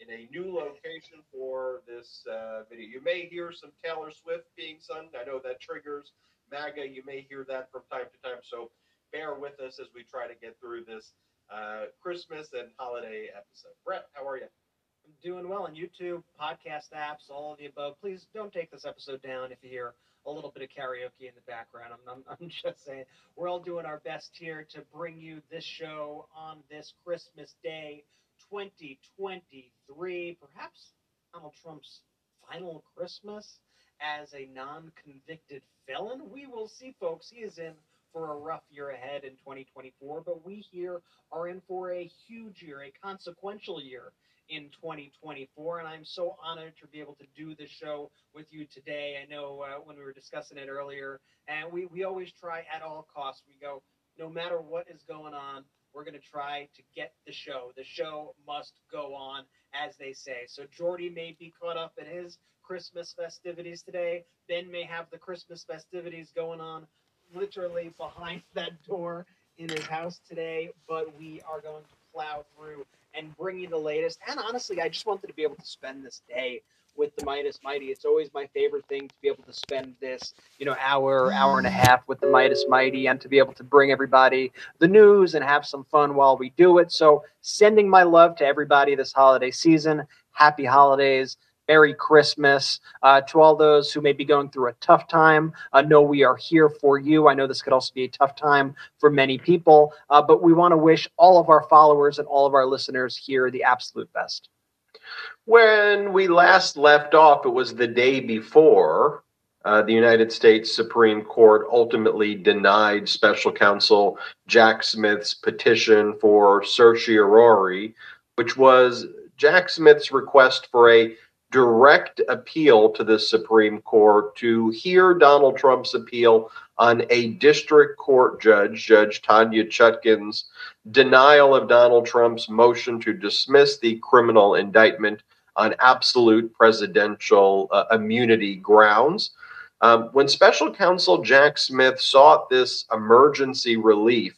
in a new location for this uh, video. You may hear some Taylor Swift being sung. I know that triggers MAGA. You may hear that from time to time, so bear with us as we try to get through this uh, Christmas and holiday episode. Brett, how are you? I'm doing well on YouTube, podcast apps, all of the above. Please don't take this episode down if you hear a little bit of karaoke in the background. I'm, I'm, I'm just saying we're all doing our best here to bring you this show on this Christmas Day 2023. Perhaps Donald Trump's final Christmas as a non convicted felon. We will see, folks. He is in for a rough year ahead in 2024, but we here are in for a huge year, a consequential year in 2024. And I'm so honored to be able to do this show with you today. I know uh, when we were discussing it earlier, and we, we always try at all costs, we go, no matter what is going on, we're going to try to get the show. The show must go on, as they say. So Jordy may be caught up in his Christmas festivities today. Ben may have the Christmas festivities going on literally behind that door in his house today, but we are going to plow through and bring you the latest. And honestly, I just wanted to be able to spend this day with the Meidas Mighty. It's always my favorite thing to be able to spend this, you know, hour, hour and a half with the Meidas Mighty and to be able to bring everybody the news and have some fun while we do it. So, sending my love to everybody this holiday season. Happy holidays. Merry Christmas. Uh, to all those who may be going through a tough time, uh, know we are here for you. I know this could also be a tough time for many people, uh, but we want to wish all of our followers and all of our listeners here the absolute best. When we last left off, it was the day before uh, the United States Supreme Court ultimately denied special counsel Jack Smith's petition for certiorari, which was Jack Smith's request for a direct appeal to the Supreme Court to hear Donald Trump's appeal on a district court judge, Judge Tanya Chutkan's denial of Donald Trump's motion to dismiss the criminal indictment on absolute presidential uh, immunity grounds. Um, when special counsel Jack Smith sought this emergency relief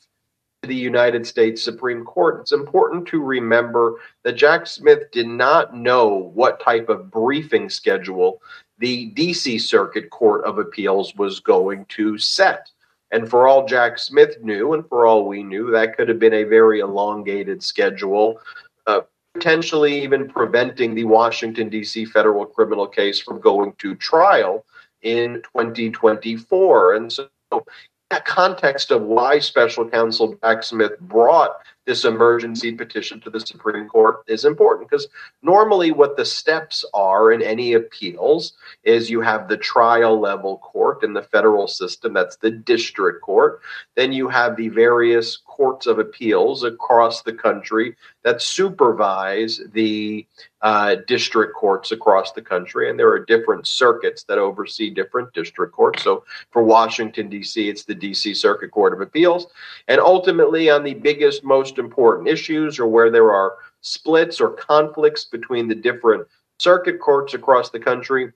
the United States Supreme Court, it's important to remember that Jack Smith did not know what type of briefing schedule the DC Circuit Court of Appeals was going to set. And for all Jack Smith knew, and for all we knew, that could have been a very elongated schedule, uh, potentially even preventing the Washington, D.C. federal criminal case from going to trial in 2024. And so, context of why special counsel Jack Smith brought this emergency petition to the Supreme Court is important because normally what the steps are in any appeals is you have the trial level court in the federal system, that's the district court. Then you have the various courts of appeals across the country that supervise the uh, district courts across the country. And there are different circuits that oversee different district courts. So for Washington, D.C., it's the D.C. Circuit Court of Appeals. And ultimately, on the biggest, most important issues or where there are splits or conflicts between the different circuit courts across the country,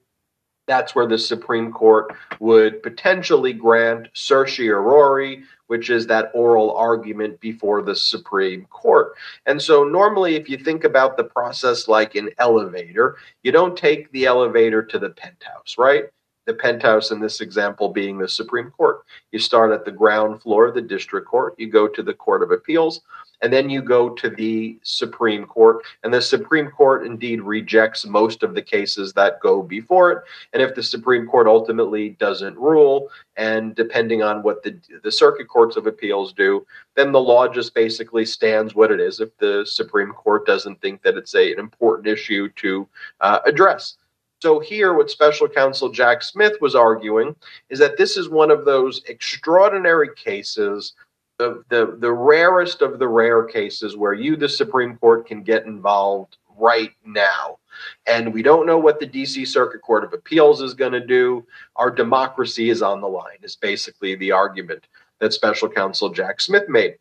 that's where the Supreme Court would potentially grant certiorari, which is that oral argument before the Supreme Court. And so, normally, if you think about the process like an elevator, you don't take the elevator to the penthouse, right? The penthouse in this example being the Supreme Court. You start at the ground floor the district court, you go to the Court of Appeals, and then you go to the Supreme Court. And the Supreme Court indeed rejects most of the cases that go before it. And if the Supreme Court ultimately doesn't rule, and depending on what the, the circuit courts of appeals do, then the law just basically stands what it is if the Supreme Court doesn't think that it's a, an important issue to uh, address. So, here, what special counsel Jack Smith was arguing is that this is one of those extraordinary cases the, the, the rarest of the rare cases where you, the Supreme Court, can get involved right now. And we don't know what the DC Circuit Court of Appeals is going to do. Our democracy is on the line, is basically the argument that special counsel Jack Smith made.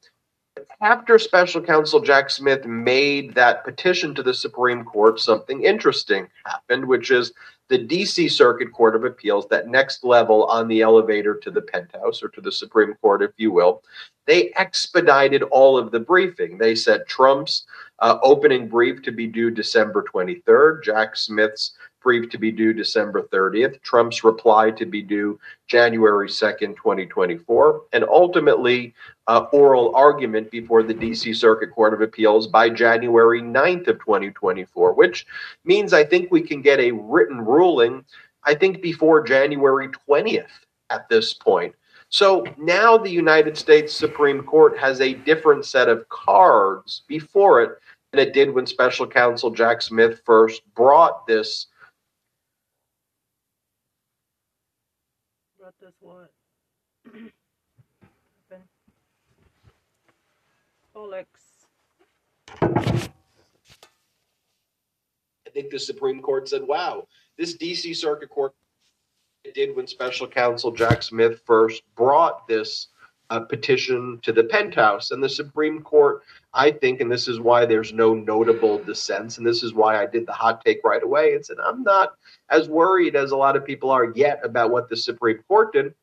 After special counsel Jack Smith made that petition to the Supreme Court, something interesting happened, which is the DC Circuit Court of Appeals, that next level on the elevator to the penthouse or to the Supreme Court, if you will, they expedited all of the briefing. They said Trump's uh, opening brief to be due December 23rd, Jack Smith's brief to be due December 30th, Trump's reply to be due January 2nd, 2024, and ultimately uh, oral argument before the DC Circuit Court of Appeals by January 9th of 2024, which means I think we can get a written ruling, I think, before January 20th at this point. So now the United States Supreme Court has a different set of cards before it than it did when special counsel Jack Smith first brought this. Brought this what? I think the Supreme Court said, wow, this DC Circuit Court did when special counsel Jack Smith first brought this uh, petition to the penthouse. And the Supreme Court, I think, and this is why there's no notable dissents, and this is why I did the hot take right away, and said, I'm not as worried as a lot of people are yet about what the Supreme Court did.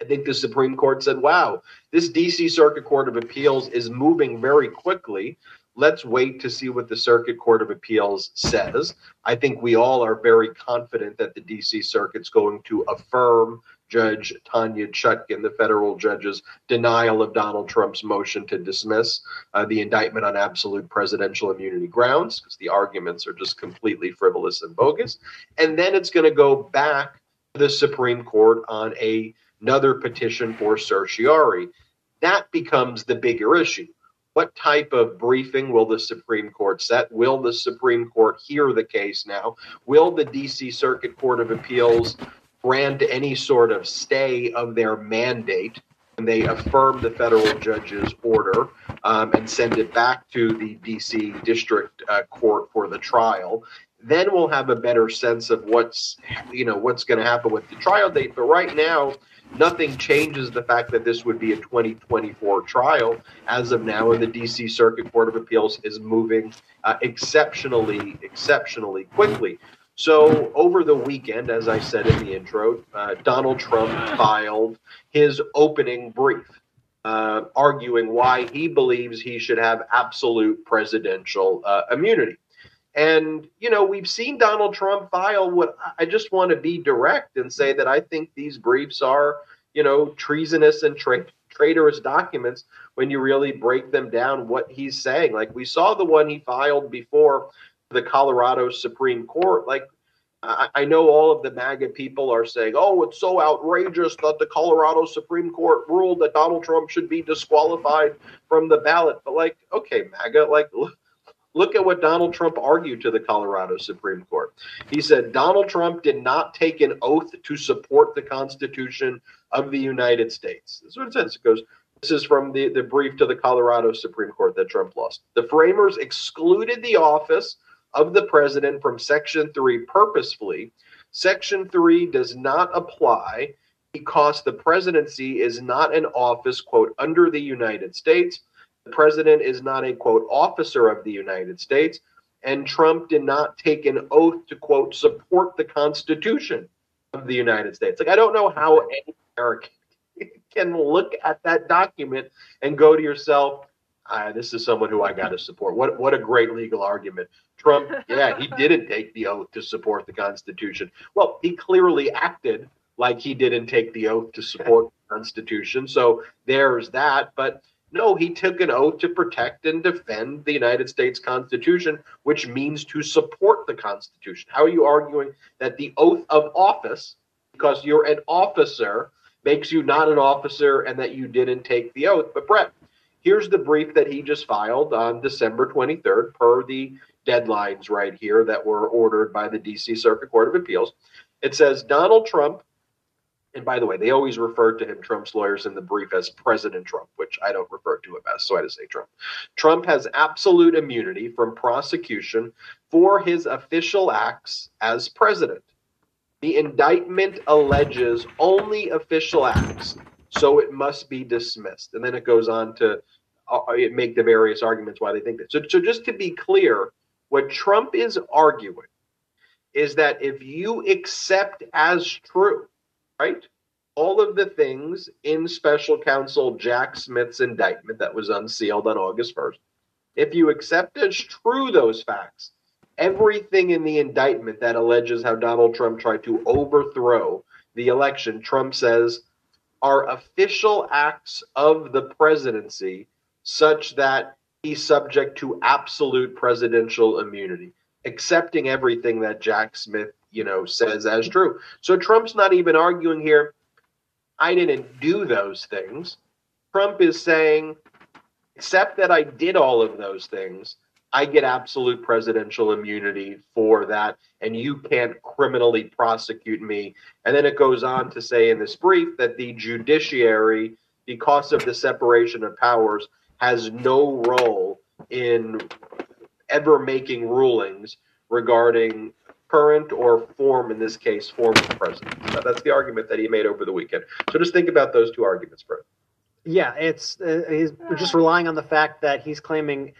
I think the Supreme Court said, wow, this DC Circuit Court of Appeals is moving very quickly let's wait to see what the Circuit Court of Appeals says. I think we all are very confident that the DC Circuit's going to affirm Judge Tanya Chutkan, the federal judge's denial of Donald Trump's motion to dismiss uh, the indictment on absolute presidential immunity grounds, because the arguments are just completely frivolous and bogus. And then it's going to go back to the Supreme Court on a, another petition for certiorari. That becomes the bigger issue what type of briefing will the Supreme Court set? Will the Supreme Court hear the case now? Will the DC Circuit Court of Appeals grant any sort of stay of their mandate and they affirm the federal judge's order um, and send it back to the DC District uh, Court for the trial. Then we'll have a better sense of what's you know what's going to happen with the trial date. But right now, nothing changes the fact that this would be a 2024 trial as of now, and the DC Circuit Court of Appeals is moving uh, exceptionally, exceptionally quickly. So, over the weekend, as I said in the intro, uh, Donald Trump filed his opening brief, uh, arguing why he believes he should have absolute presidential uh, immunity. And, you know, we've seen Donald Trump file what I just want to be direct and say that I think these briefs are, you know, treasonous and tra- traitorous documents when you really break them down what he's saying. Like we saw the one he filed before the Colorado Supreme Court. Like I, I know all of the MAGA people are saying, "Oh, it's so outrageous that the Colorado Supreme Court ruled that Donald Trump should be disqualified from the ballot." But like, okay, MAGA, like. Look at what Donald Trump argued to the Colorado Supreme Court. He said Donald Trump did not take an oath to support the Constitution of the United States. That's what it says. It goes, this is from the, the brief to the Colorado Supreme Court that Trump lost. The framers excluded the office of the president from Section 3 purposefully. Section 3 does not apply because the presidency is not an office, quote, under the United States. The president is not a, quote, officer of the United States. And Trump did not take an oath to, quote, support the Constitution of the United States. Like, I don't know how any American can look at that document and go to yourself, ah, this is someone who I got to support. What what a great legal argument. Trump, yeah, he didn't take the oath to support the Constitution. Well, he clearly acted like he didn't take the oath to support the Constitution. So there's that. But no, he took an oath to protect and defend the United States Constitution, which means to support the Constitution. How are you arguing that the oath of office, because you're an officer, makes you not an officer and that you didn't take the oath? But Brett, here's the brief that he just filed on December 23rd, per the deadlines right here that were ordered by the DC Circuit Court of Appeals. It says Donald Trump and by the way, they always referred to him, Trump's lawyers, in the brief as President Trump, which I don't refer to him as, so I just say Trump. Trump has absolute immunity from prosecution for his official acts as president. The indictment alleges only official acts, so it must be dismissed. And then it goes on to uh, make the various arguments why they think that. So, so just to be clear, what Trump is arguing is that if you accept as true right? All of the things in special counsel Jack Smith's indictment that was unsealed on August 1st, if you accept as true those facts, everything in the indictment that alleges how Donald Trump tried to overthrow the election, Trump says, are official acts of the presidency such that he's subject to absolute presidential immunity, accepting everything that Jack Smith you know, says as true. So Trump's not even arguing here, I didn't do those things. Trump is saying, except that I did all of those things, I get absolute presidential immunity for that, and you can't criminally prosecute me. And then it goes on to say in this brief that the judiciary, because of the separation of powers, has no role in ever making rulings regarding current or form, in this case, former president. So that's the argument that he made over the weekend. So just think about those two arguments, Brett. Yeah, it's uh, he's just relying on the fact that he's claiming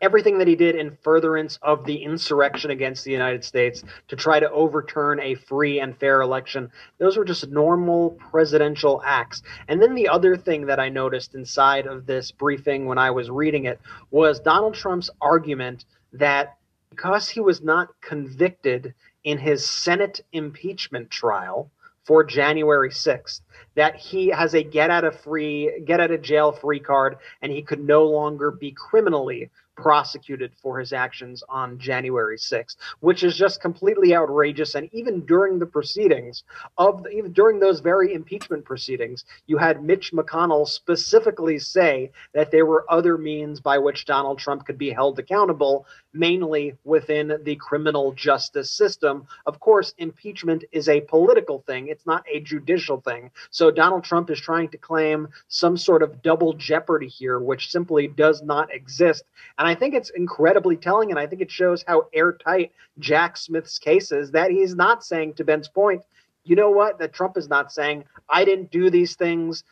everything that he did in furtherance of the insurrection against the United States to try to overturn a free and fair election. Those were just normal presidential acts. And then the other thing that I noticed inside of this briefing when I was reading it was Donald Trump's argument that because he was not convicted in his Senate impeachment trial for January 6th, that he has a get out of free get out of jail free card and he could no longer be criminally prosecuted for his actions on January 6th, which is just completely outrageous. And even during the proceedings of the, even during those very impeachment proceedings, you had Mitch McConnell specifically say that there were other means by which Donald Trump could be held accountable, mainly within the criminal justice system. Of course, impeachment is a political thing, it's not a judicial thing. So Donald Trump is trying to claim some sort of double jeopardy here, which simply does not exist. And I think it's incredibly telling, and I think it shows how airtight Jack Smith's case is that he's not saying, to Ben's point, you know what, that Trump is not saying, I didn't do these things.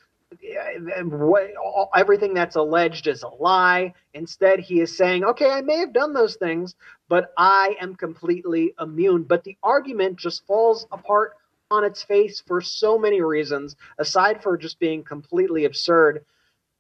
Everything that's alleged is a lie. Instead, he is saying, okay, I may have done those things, but I am completely immune. But the argument just falls apart on its face for so many reasons, aside for just being completely absurd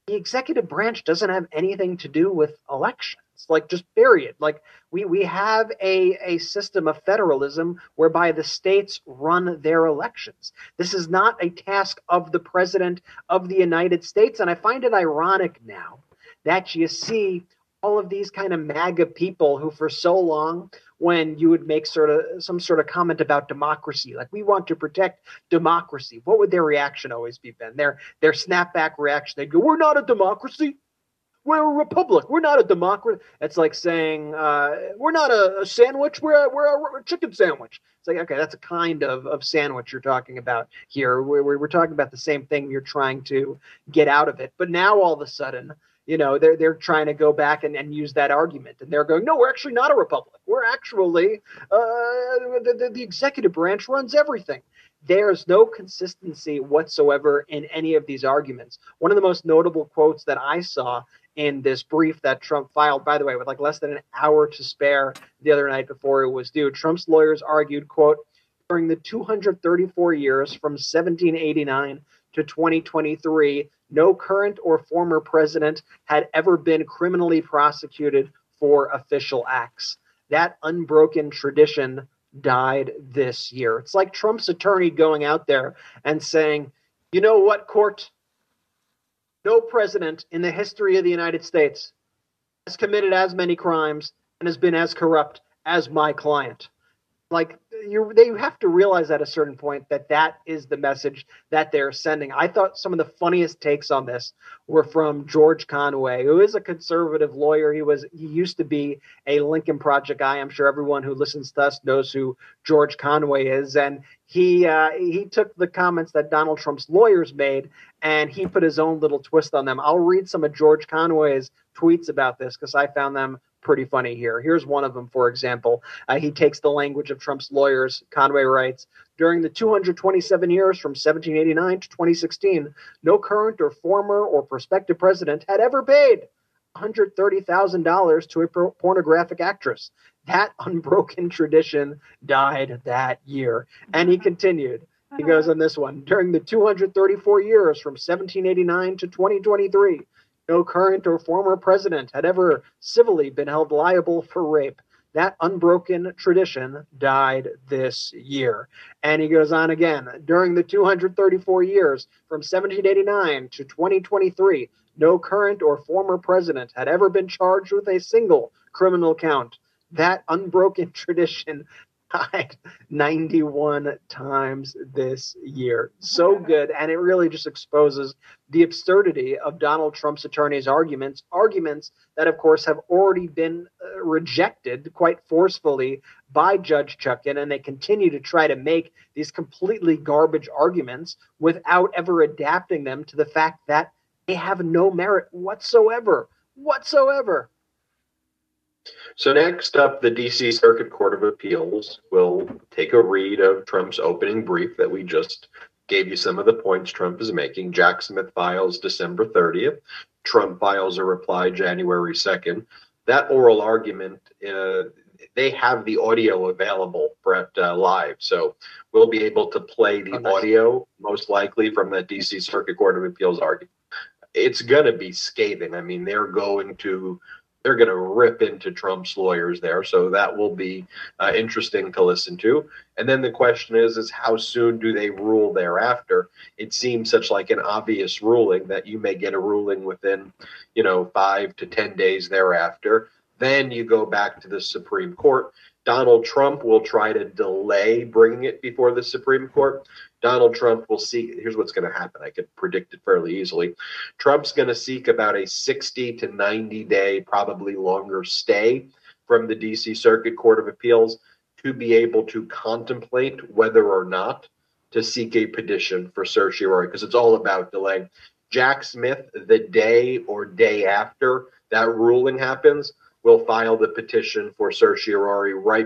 the executive branch doesn't have anything to do with elections. Like just period. Like we we have a a system of federalism whereby the states run their elections. This is not a task of the president of the united states and i find it ironic now that you see all of these kind of maga people who for so long when you would make sort of some sort of comment about democracy, like we want to protect democracy. What would their reaction always be, Ben? Their their snapback reaction, they'd go, "We're not a democracy. We're a republic. We're not a democracy." It's like saying, uh, "We're not a, a, sandwich. We're a, we're, a, we're a chicken sandwich." It's like, okay, that's a kind of, of sandwich you're talking about here. We're, we're talking about the same thing. You're trying to get out of it, but now all of a sudden you know they're they're trying to go back and, and use that argument. And they're going no we're actually not a republic. We're actually uh, the, the, the executive branch runs everything. There's no consistency whatsoever in any of these arguments. One of the most notable quotes that i saw in this brief that trump filed by the way with like less than an hour to spare the other night before it was due trump's lawyers argued quote during the 234 years from 1789 to 2023 no current or former president had ever been criminally prosecuted for official acts. That unbroken tradition died this year. It's like Trump's attorney going out there and saying, you know what, court? No president in the history of the United States has committed as many crimes and has been as corrupt as my client. Like you they have to realize at a certain point that that is the message that they're sending. I thought some of the funniest takes on this were from George Conway, who is a conservative lawyer. He was he used to be a Lincoln Project guy. I'm sure everyone who listens to us knows who George Conway is, and he uh, he took the comments that Donald Trump's lawyers made and he put his own little twist on them. I'll read some of George Conway's tweets about this because I found them pretty funny here. Here's one of them, for example. Uh, he takes the language of Trump's lawyers. Conway writes During the 227 years from 1789 to 2016, no current or former or prospective president had ever paid $130,000 to a pornographic actress. That unbroken tradition died that year. And he continued. He goes on this one. During the 234 years from 1789 to 2023, no current or former president had ever civilly been held liable for rape. That unbroken tradition died this year. And he goes on again. During the 234 years from 1789 to 2023, no current or former president had ever been charged with a single criminal count. That unbroken tradition 91 times this year. So good. And it really just exposes the absurdity of Donald Trump's attorney's arguments, arguments that, of course, have already been uh, rejected quite forcefully by Judge Chutkan. And they continue to try to make these completely garbage arguments without ever adapting them to the fact that they have no merit whatsoever. Whatsoever. So next up, the D.C. Circuit Court of Appeals will take a read of Trump's opening brief that we just gave you some of the points Trump is making. Jack Smith files December 30th. Trump files a reply January 2nd. That oral argument, uh, they have the audio available, Brett, uh, live. So we'll be able to play the oh, nice. audio, most likely, from the D.C. Circuit Court of Appeals argument. It's going to be scathing. I mean, they're going to they're going to rip into Trump's lawyers there. So that will be uh, interesting to listen to. And then the question is, is how soon do they rule thereafter? It seems such like an obvious ruling that you may get a ruling within, you know, five to ten days thereafter. Then you go back to the Supreme Court. Donald Trump will try to delay bringing it before the Supreme Court. Donald Trump will seek, here's what's going to happen. I could predict it fairly easily. Trump's going to seek about a 60 to 90 day, probably longer stay from the DC Circuit Court of Appeals to be able to contemplate whether or not to seek a petition for certiorari because it's all about delay. Jack Smith, the day or day after that ruling happens, will file the petition for certiorari right